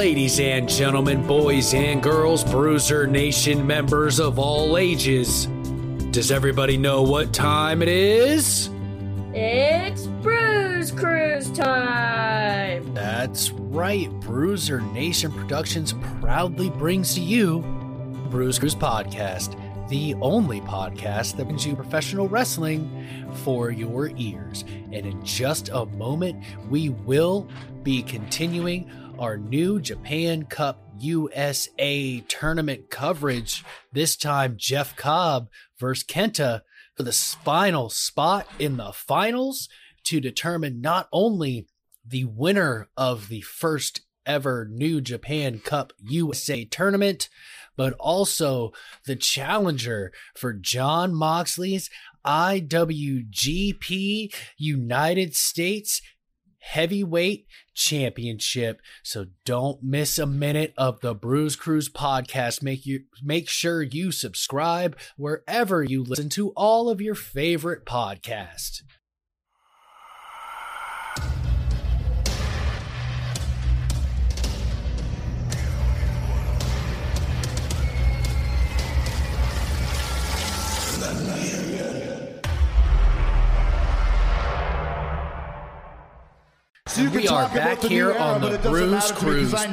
Ladies and gentlemen, boys and girls, Bruiser Nation members of all ages, does everybody know what time it is? It's Bruise Cruise time! That's right. Bruiser Nation Productions proudly brings to you Bruise Cruise Podcast, the only podcast that brings you professional wrestling for your ears. And in just a moment, we will be continuing our new Japan Cup USA tournament coverage. This time, Jeff Cobb versus Kenta for the final spot in the finals to determine not only the winner of the first ever New Japan Cup USA tournament, but also the challenger for Jon Moxley's IWGP United States Heavyweight Championship. So don't miss a minute of the Bruise Cruise podcast. Make you make sure you subscribe wherever you listen to all of your favorite podcasts. So you we can are back the here era, on the it doesn't Bruise matter to me 'cause Cruise really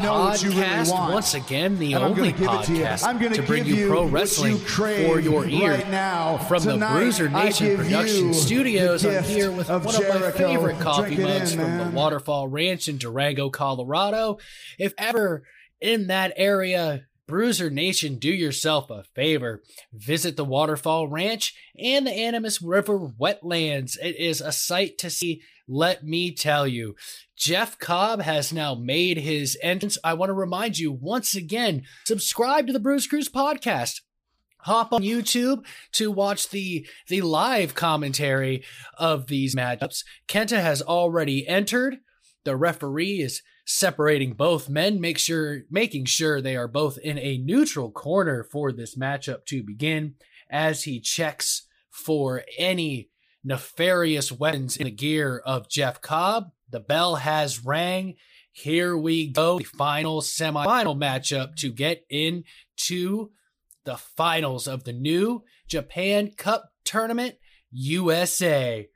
podcast. want. Once again, the And only gonna give it to you. podcast I'm gonna to bring you pro wrestling you for your ear. right now. From the Bruiser Nation Production Studios, I'm here with one of my favorite coffee Drink mugs in, from the. Waterfall Ranch in Durango, Colorado. If ever in that area, Bruiser Nation, do yourself a favor. Visit the Waterfall Ranch and the Animas River wetlands. It is a sight to see. Let me tell you, Jeff Cobb has now made his entrance. I want to remind you once again subscribe to the Bruise Cruise podcast. Hop on YouTube to watch the the live commentary of these matchups. Kenta has already entered. The referee is separating both men, make sure making sure they are both in a neutral corner for this matchup to begin as he checks for any nefarious weapons in the gear of Jeff Cobb. The bell has rang. Here we go. The final semifinal matchup to get into the finals of the new Japan Cup tournament USA.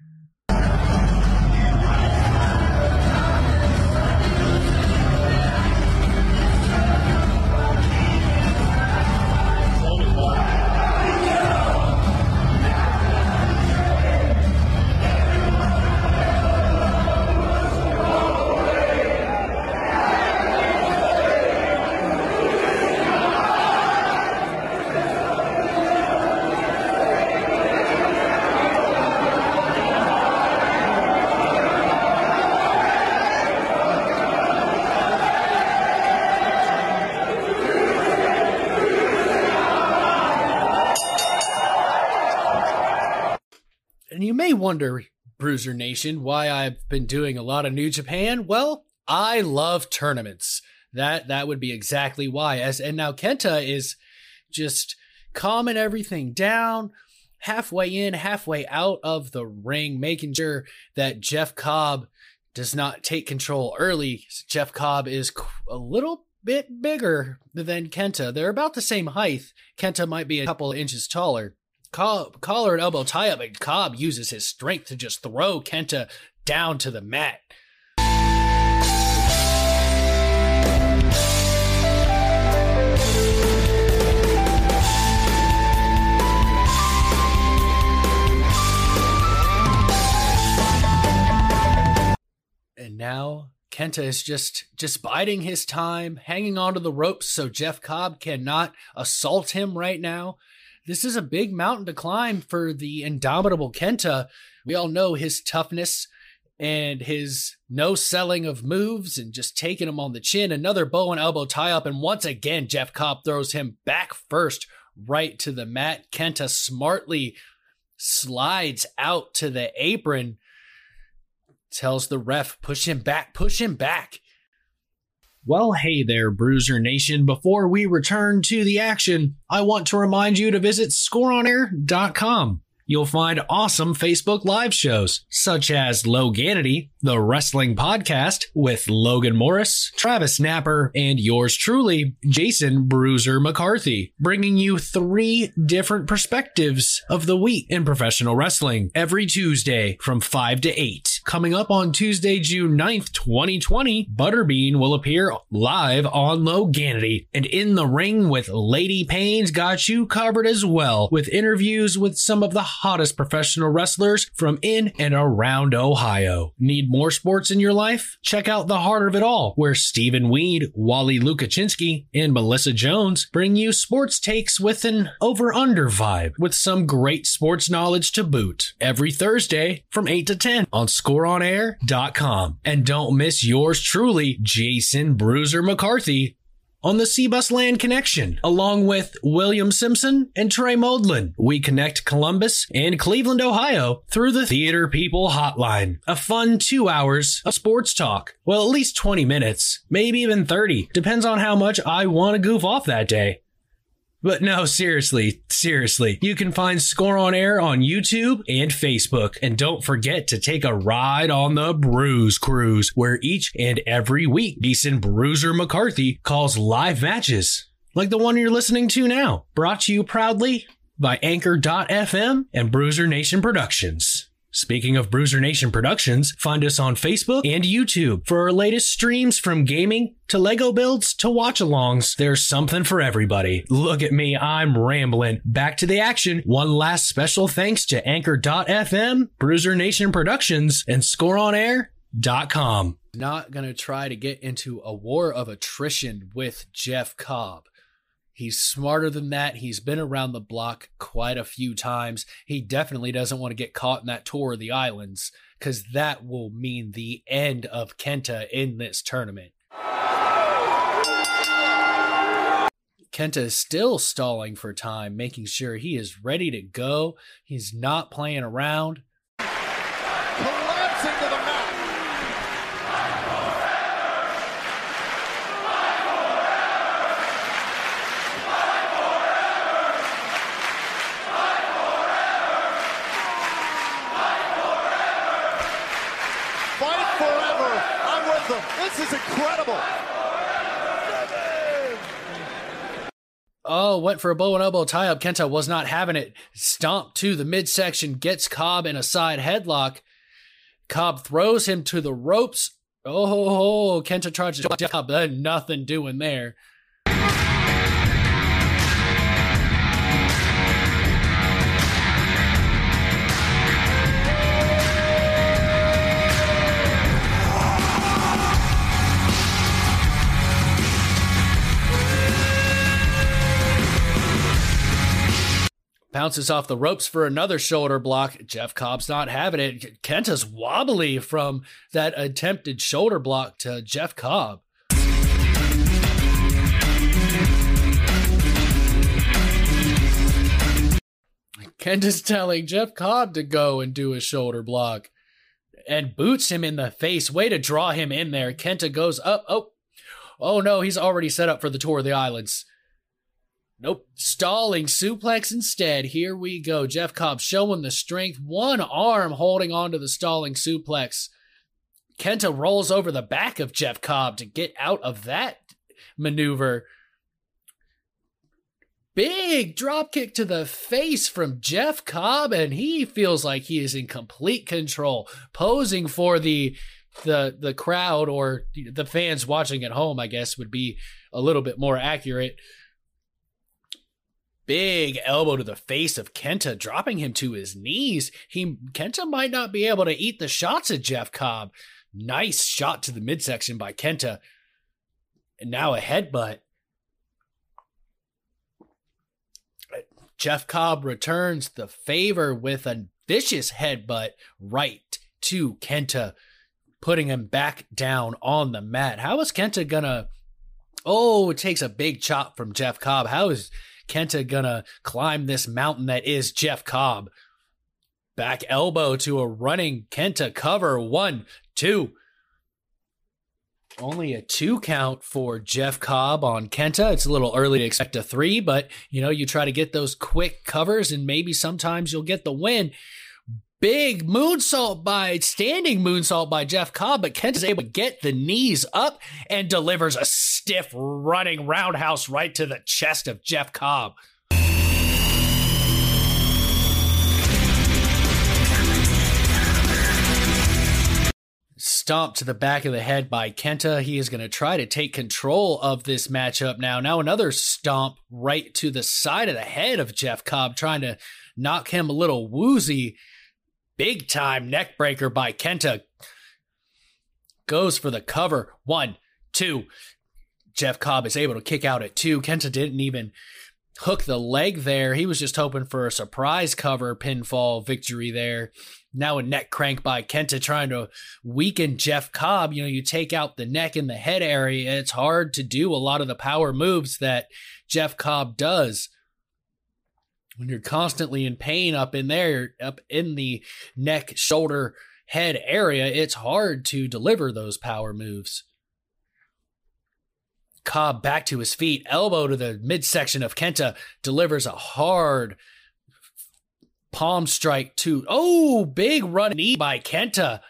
Wonder, Bruiser Nation, why I've been doing a lot of New Japan. Well, I love tournaments. That that would be exactly why. As and now Kenta is just calming everything down, halfway in, halfway out of the ring, making sure that Jeff Cobb does not take control early. Jeff Cobb is a little bit bigger than Kenta. They're about the same height. Kenta might be a couple inches taller. Cobb, collar and elbow tie up, and Cobb uses his strength to just throw Kenta down to the mat. And now Kenta is just just biding his time, hanging onto the ropes so Jeff Cobb cannot assault him right now. This is a big mountain to climb for the indomitable Kenta. We all know his toughness and his no selling of moves and just taking him on the chin. Another bow and elbow tie up, and once again, Jeff Cobb throws him back first, right to the mat. Kenta smartly slides out to the apron, tells the ref, push him back, push him back. Well, hey there, Bruiser Nation. Before we return to the action, I want to remind you to visit scoreonair.com. you'll find awesome Facebook live shows, such as Loganity, the wrestling podcast with Logan Morris, Travis Napper, and yours truly, Jason Bruiser McCarthy, bringing you three different perspectives of the week in professional wrestling every Tuesday from 5 to 8. Coming up on Tuesday, June 9th, 2020, Butterbean will appear live on Loganity and in the ring with Lady Payne's got you covered as well with interviews with some of the hottest professional wrestlers from in and around Ohio. Need more sports in your life? Check out The Heart of It All, where Stephen Weed, Wally Lukaczynski, and Melissa Jones bring you sports takes with an over under vibe with some great sports knowledge to boot. Every Thursday from 8 to 10 on scoreonair.com. And don't miss yours truly, Jason Bruiser McCarthy, on the Seabus Land Connection, along with William Simpson and Trey Moldlin. We connect Columbus and Cleveland, Ohio through the Theater People Hotline. A fun two hours of sports talk. Well, at least 20 minutes, maybe even 30. Depends on how much I want to goof off that day. But no, seriously, seriously. You can find Score on Air on YouTube and Facebook. And don't forget to take a ride on the Bruise Cruise, where each and every week, decent Bruiser McCarthy calls live matches. Like the one you're listening to now. Brought to you proudly by Anchor.fm and Bruiser Nation Productions. Speaking of Bruiser Nation Productions, find us on Facebook and YouTube for our latest streams from gaming to Lego builds to watch alongs. There's something for everybody. Look at me, I'm rambling. Back to the action. One last special thanks to Anchor.fm, Bruiser Nation Productions, and ScoreOnAir.com. Not going to try to get into a war of attrition with Jeff Cobb. He's smarter than that. He's been around the block quite a few times. He definitely doesn't want to get caught in that tour of the islands because that will mean the end of Kenta in this tournament. Kenta is still stalling for time, making sure he is ready to go. He's not playing around. Collapsing to the mat. Fight forever. I'm with them. This is incredible. Went for a bow and elbow tie up. Kenta was not having it. Stomp to the midsection, gets Cobb in a side headlock. Cobb throws him to the ropes. Oh, Kenta tries to Cobb. Uh, Nothing doing there. Bounces off the ropes for another shoulder block. Jeff Cobb's not having it. Kenta's wobbly from that attempted shoulder block to Jeff Cobb. Kenta's telling Jeff Cobb to go and do a shoulder block and boots him in the face. Way to draw him in there. Kenta goes up. Oh, oh no, he's already set up for the tour of the islands. Nope. Stalling suplex instead. Here we go. Jeff Cobb showing the strength. One arm holding onto the stalling suplex. Kenta rolls over the back of Jeff Cobb to get out of that maneuver. Big drop kick to the face from Jeff Cobb, and he feels like he is in complete control, posing for the the the crowd or the fans watching at home. I guess would be a little bit more accurate big elbow to the face of Kenta, dropping him to his knees. He Kenta might not be able to eat the shots at Jeff Cobb. Nice shot to the midsection by Kenta. And now a headbutt. Jeff Cobb returns the favor with a vicious headbutt right to Kenta, putting him back down on the mat. How is Kenta gonna? Oh, it takes a big chop from Jeff Cobb. How is Kenta gonna climb this mountain that is Jeff Cobb? Back elbow to a running Kenta cover. One, two. Only a two count for Jeff Cobb on Kenta. It's a little early to expect a three, but you know, you try to get those quick covers and maybe sometimes you'll get the win. Big moonsault by standing moonsault by Jeff Cobb, but Kent is able to get the knees up and delivers a stiff running roundhouse right to the chest of Jeff Cobb. stomp to the back of the head by Kenta. He is going to try to take control of this matchup now. Now, another stomp right to the side of the head of Jeff Cobb, trying to knock him a little woozy. Big time neck breaker by Kenta. Goes for the cover. One, two. Jeff Cobb is able to kick out at two. Kenta didn't even hook the leg there. He was just hoping for a surprise cover pinfall victory there. Now a neck crank by Kenta trying to weaken Jeff Cobb. You know, you take out the neck and the head area. It's hard to do a lot of the power moves that Jeff Cobb does. When you're constantly in pain up in there, up in the neck, shoulder, head area, it's hard to deliver those power moves. Cobb back to his feet, elbow to the midsection of Kenta, delivers a hard palm strike to oh big run knee by Kenta.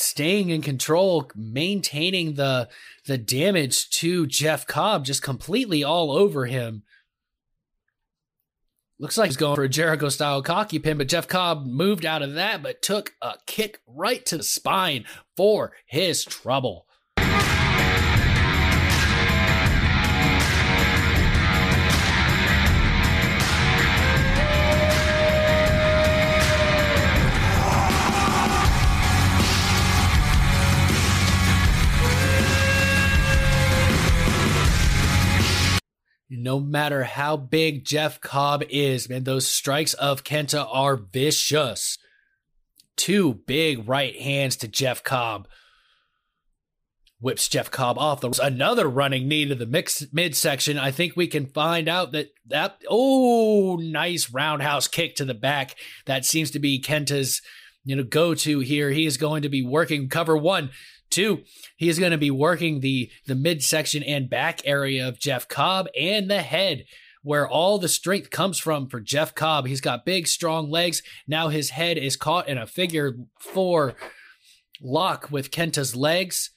Staying in control, maintaining the the damage to Jeff Cobb, just completely all over him. Looks like he's going for a Jericho style cocky pin, but Jeff Cobb moved out of that, but took a kick right to the spine for his trouble. No matter how big Jeff Cobb is, man, those strikes of Kenta are vicious. Two big right hands to Jeff Cobb. Whips Jeff Cobb off the another running knee to the mix midsection. I think we can find out that that oh nice roundhouse kick to the back. That seems to be Kenta's you know go to here. He is going to be working cover one Two, he is going to be working the the midsection and back area of Jeff Cobb and the head where all the strength comes from for Jeff Cobb. He's got big, strong legs. Now his head is caught in a figure four lock with Kenta's legs.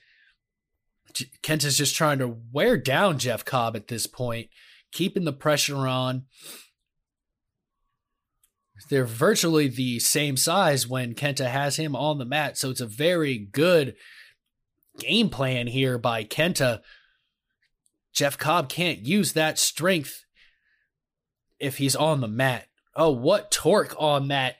Kenta's just trying to wear down Jeff Cobb at this point, keeping the pressure on. They're virtually the same size when Kenta has him on the mat, so it's a very good game plan here by Kenta. Jeff Cobb can't use that strength if he's on the mat. Oh, what torque on that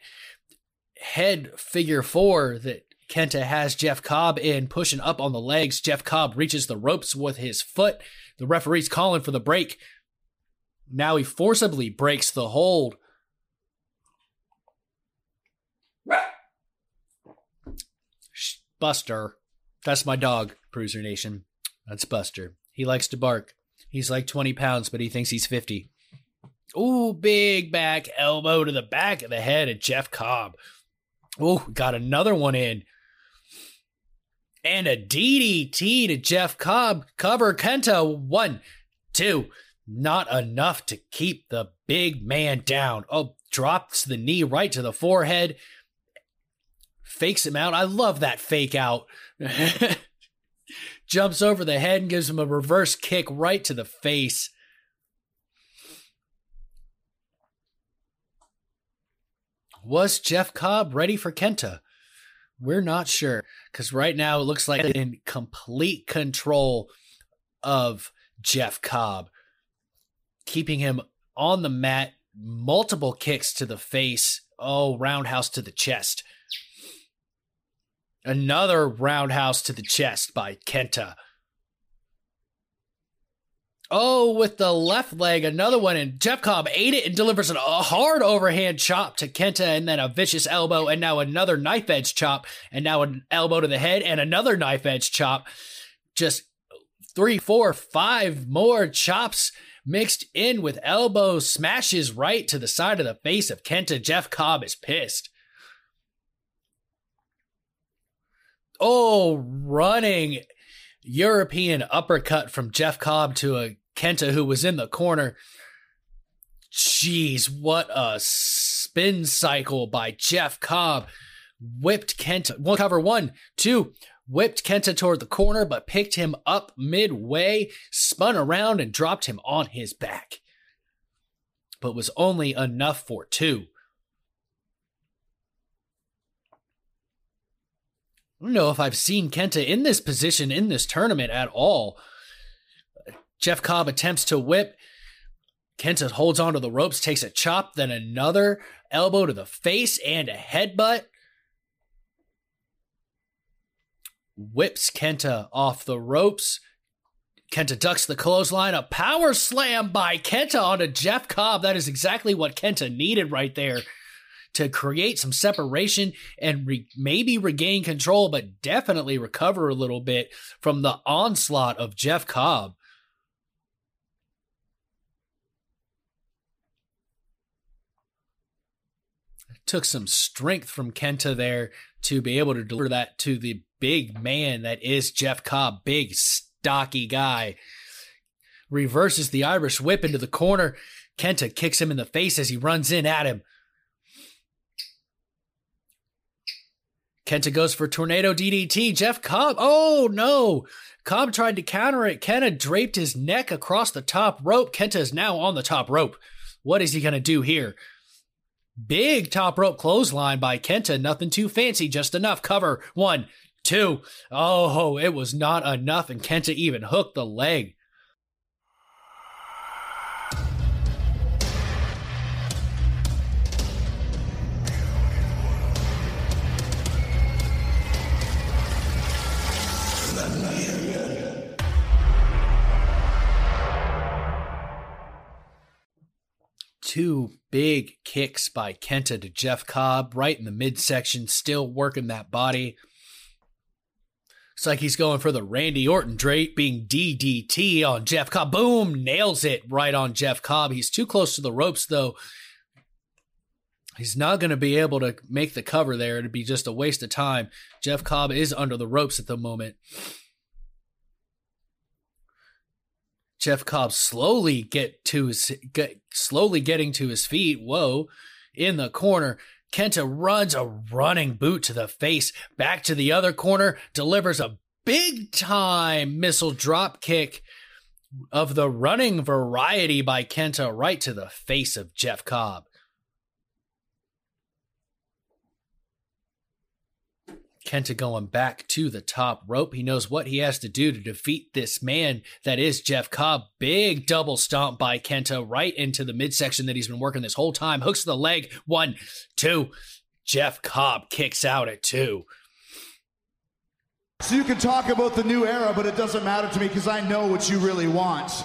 head figure four that Kenta has Jeff Cobb in, pushing up on the legs. Jeff Cobb reaches the ropes with his foot. The referee's calling for the break. Now he forcibly breaks the hold. Buster. That's my dog, Bruiser Nation. That's Buster. He likes to bark. He's like 20 pounds, but he thinks he's 50. Ooh, big back elbow to the back of the head of Jeff Cobb. Ooh, got another one in. And a DDT to Jeff Cobb. Cover Kenta. One, two. Not enough to keep the big man down. Oh, drops the knee right to the forehead. Fakes him out. I love that fake out Jumps over the head and gives him a reverse kick right to the face. Was Jeff Cobb ready for Kenta? We're not sure because right now it looks like in complete control of Jeff Cobb, keeping him on the mat, multiple kicks to the face, oh, roundhouse to the chest. Another roundhouse to the chest by Kenta. Oh, with the left leg, another one, and Jeff Cobb ate it and delivers a hard overhand chop to Kenta, and then a vicious elbow, and now another knife edge chop, and now an elbow to the head, and another knife edge chop. Just three, four, five more chops mixed in with elbow smashes right to the side of the face of Kenta. Jeff Cobb is pissed. Oh, running European uppercut from Jeff Cobb to a Kenta who was in the corner. Jeez, what a spin cycle by Jeff Cobb. Whipped Kenta. One cover one, two, whipped Kenta toward the corner, but picked him up midway, spun around, and dropped him on his back. But was only enough for two. Don't know if I've seen Kenta in this position in this tournament at all. Jeff Cobb attempts to whip. Kenta holds onto the ropes, takes a chop, then another elbow to the face and a headbutt. Whips Kenta off the ropes. Kenta ducks the clothesline. A power slam by Kenta onto Jeff Cobb. That is exactly what Kenta needed right there to create some separation and re- maybe regain control, but definitely recover a little bit from the onslaught of Jeff Cobb. took some strength from Kenta there to be able to deliver that to the big man that is Jeff Cobb, big, stocky guy. Reverses the Irish whip into the corner. Kenta kicks him in the face as he runs in at him. Kenta goes for tornado DDT. Jeff Cobb. Oh no. Cobb tried to counter it. Kenta draped his neck across the top rope. Kenta is now on the top rope. What is he going to do here? Big top rope clothesline by Kenta. Nothing too fancy, just enough. Cover. One, two. Oh, it was not enough, and Kenta even hooked the leg. Two big kicks by Kenta to Jeff Cobb right in the midsection, still working that body. It's like he's going for the Randy Orton draping DDT on Jeff Cobb. Boom, nails it right on Jeff Cobb. He's too close to the ropes though. He's not going to be able to make the cover there. It'd be just a waste of time. Jeff Cobb is under the ropes at the moment. Jeff Cobb slowly get to his get, slowly getting to his feet. Whoa, in the corner. Kenta runs a running boot to the face, back to the other corner, delivers a big time missile drop kick of the running variety by Kenta right to the face of Jeff Cobb. Kenta going back to the top rope. He knows what he has to do to defeat this man that is Jeff Cobb. Big double stomp by Kenta right into the midsection that he's been working this whole time. Hooks the leg. One, two. Jeff Cobb kicks out at two. So you can talk about the new era, but it doesn't matter to me because I know what you really want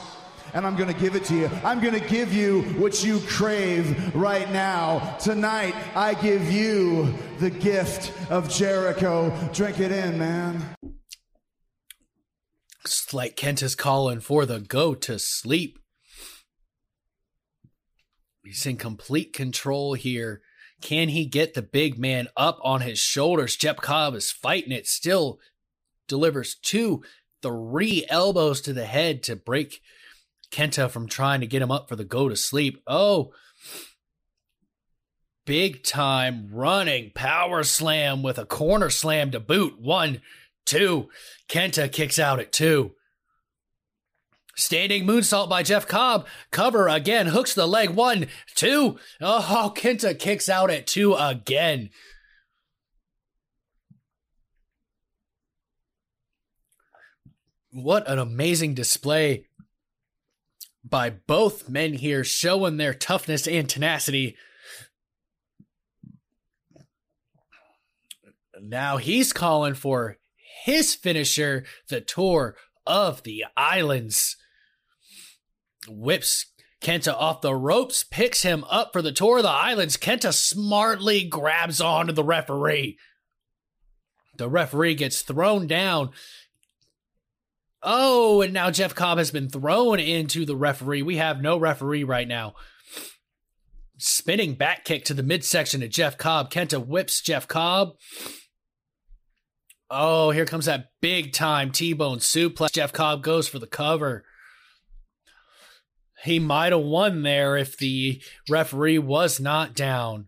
and I'm going to give it to you. I'm going to give you what you crave right now. Tonight, I give you the gift of Jericho. Drink it in, man. It's like Kent is calling for the go to sleep. He's in complete control here. Can he get the big man up on his shoulders? Jeff Cobb is fighting it, still delivers two, three elbows to the head to break Kenta from trying to get him up for the go to sleep. Oh, big time running power slam with a corner slam to boot. One, two. Kenta kicks out at two. Standing moonsault by Jeff Cobb. Cover again. Hooks the leg. One, two. Oh, Kenta kicks out at two again. What an amazing display by both men here showing their toughness and tenacity. Now he's calling for his finisher, the tour of the islands. Whips Kenta off the ropes, picks him up for the tour of the islands. Kenta smartly grabs onto the referee. The referee gets thrown down. Oh, and now Jeff Cobb has been thrown into the referee. We have no referee right now. Spinning back kick to the midsection of Jeff Cobb. Kenta whips Jeff Cobb. Oh, here comes that big time T Bone suplex. Jeff Cobb goes for the cover. He might have won there if the referee was not down.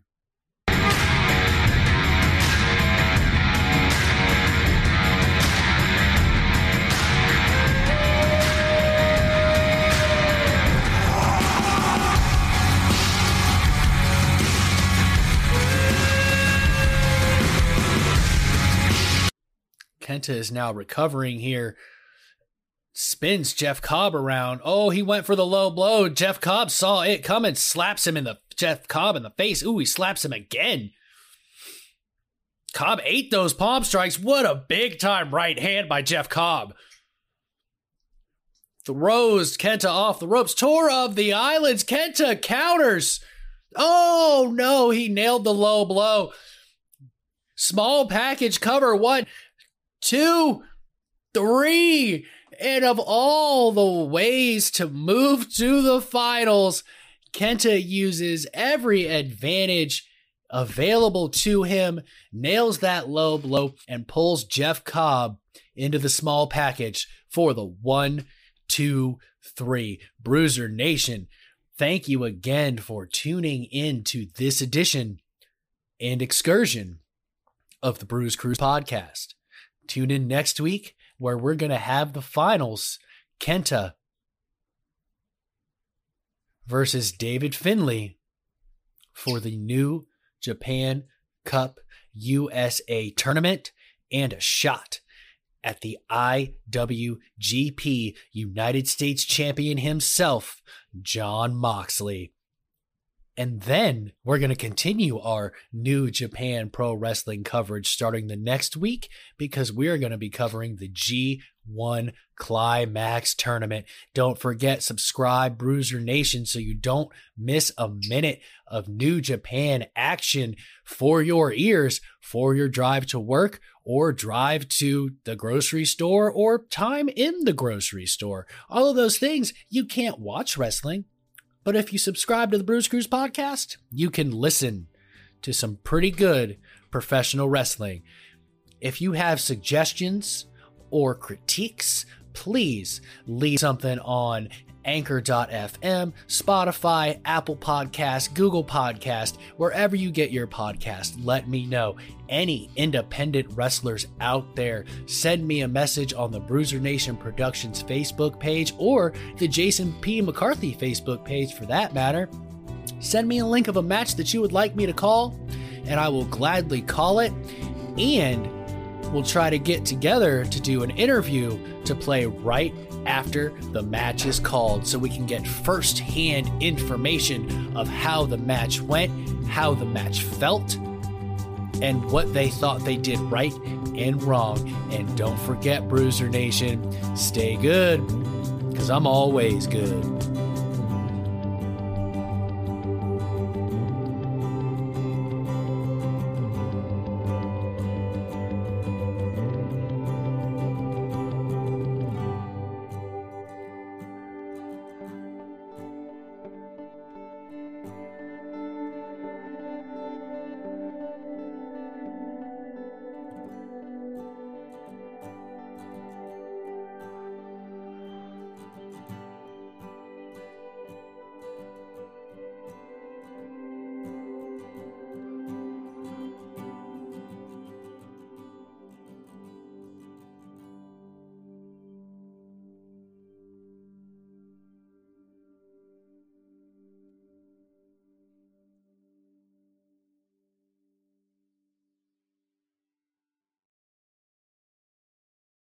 Kenta is now recovering here. Spins Jeff Cobb around. Oh, he went for the low blow. Jeff Cobb saw it coming, slaps him in the Jeff Cobb in the face. Ooh, he slaps him again. Cobb ate those palm strikes. What a big time right hand by Jeff Cobb. Throws Kenta off the ropes. Tour of the Islands. Kenta counters. Oh no, he nailed the low blow. Small package cover one two, three. And of all the ways to move to the finals, Kenta uses every advantage available to him, nails that low blow, and pulls Jeff Cobb into the small package for the one, two, three. Bruiser Nation, thank you again for tuning in to this edition and excursion of the Bruise Cruise podcast. Tune in next week where we're going to have the finals Kenta versus David Finlay for the new Japan Cup USA tournament and a shot at the IWGP United States champion himself, Jon Moxley. And then we're going to continue our new Japan Pro Wrestling coverage starting the next week because we're going to be covering the G1 Climax tournament. Don't forget, subscribe, Bruiser Nation, so you don't miss a minute of New Japan action for your ears for your drive to work or drive to the grocery store or time in the grocery store. All of those things, you can't watch wrestling but if you subscribe to the Bruise Cruise podcast, you can listen to some pretty good professional wrestling. If you have suggestions or critiques, please leave something on Anchor.fm, Spotify, Apple Podcast, Google Podcast, wherever you get your podcast. Let me know. Any independent wrestlers out there, send me a message on the Bruiser Nation Productions Facebook page or the Jason P. McCarthy Facebook page for that matter. Send me a link of a match that you would like me to call, and I will gladly call it. And we'll try to get together to do an interview to play right after the match is called so we can get first hand information of how the match went, how the match felt, and what they thought they did right and wrong. And don't forget, Bruiser Nation, stay good, because I'm always good.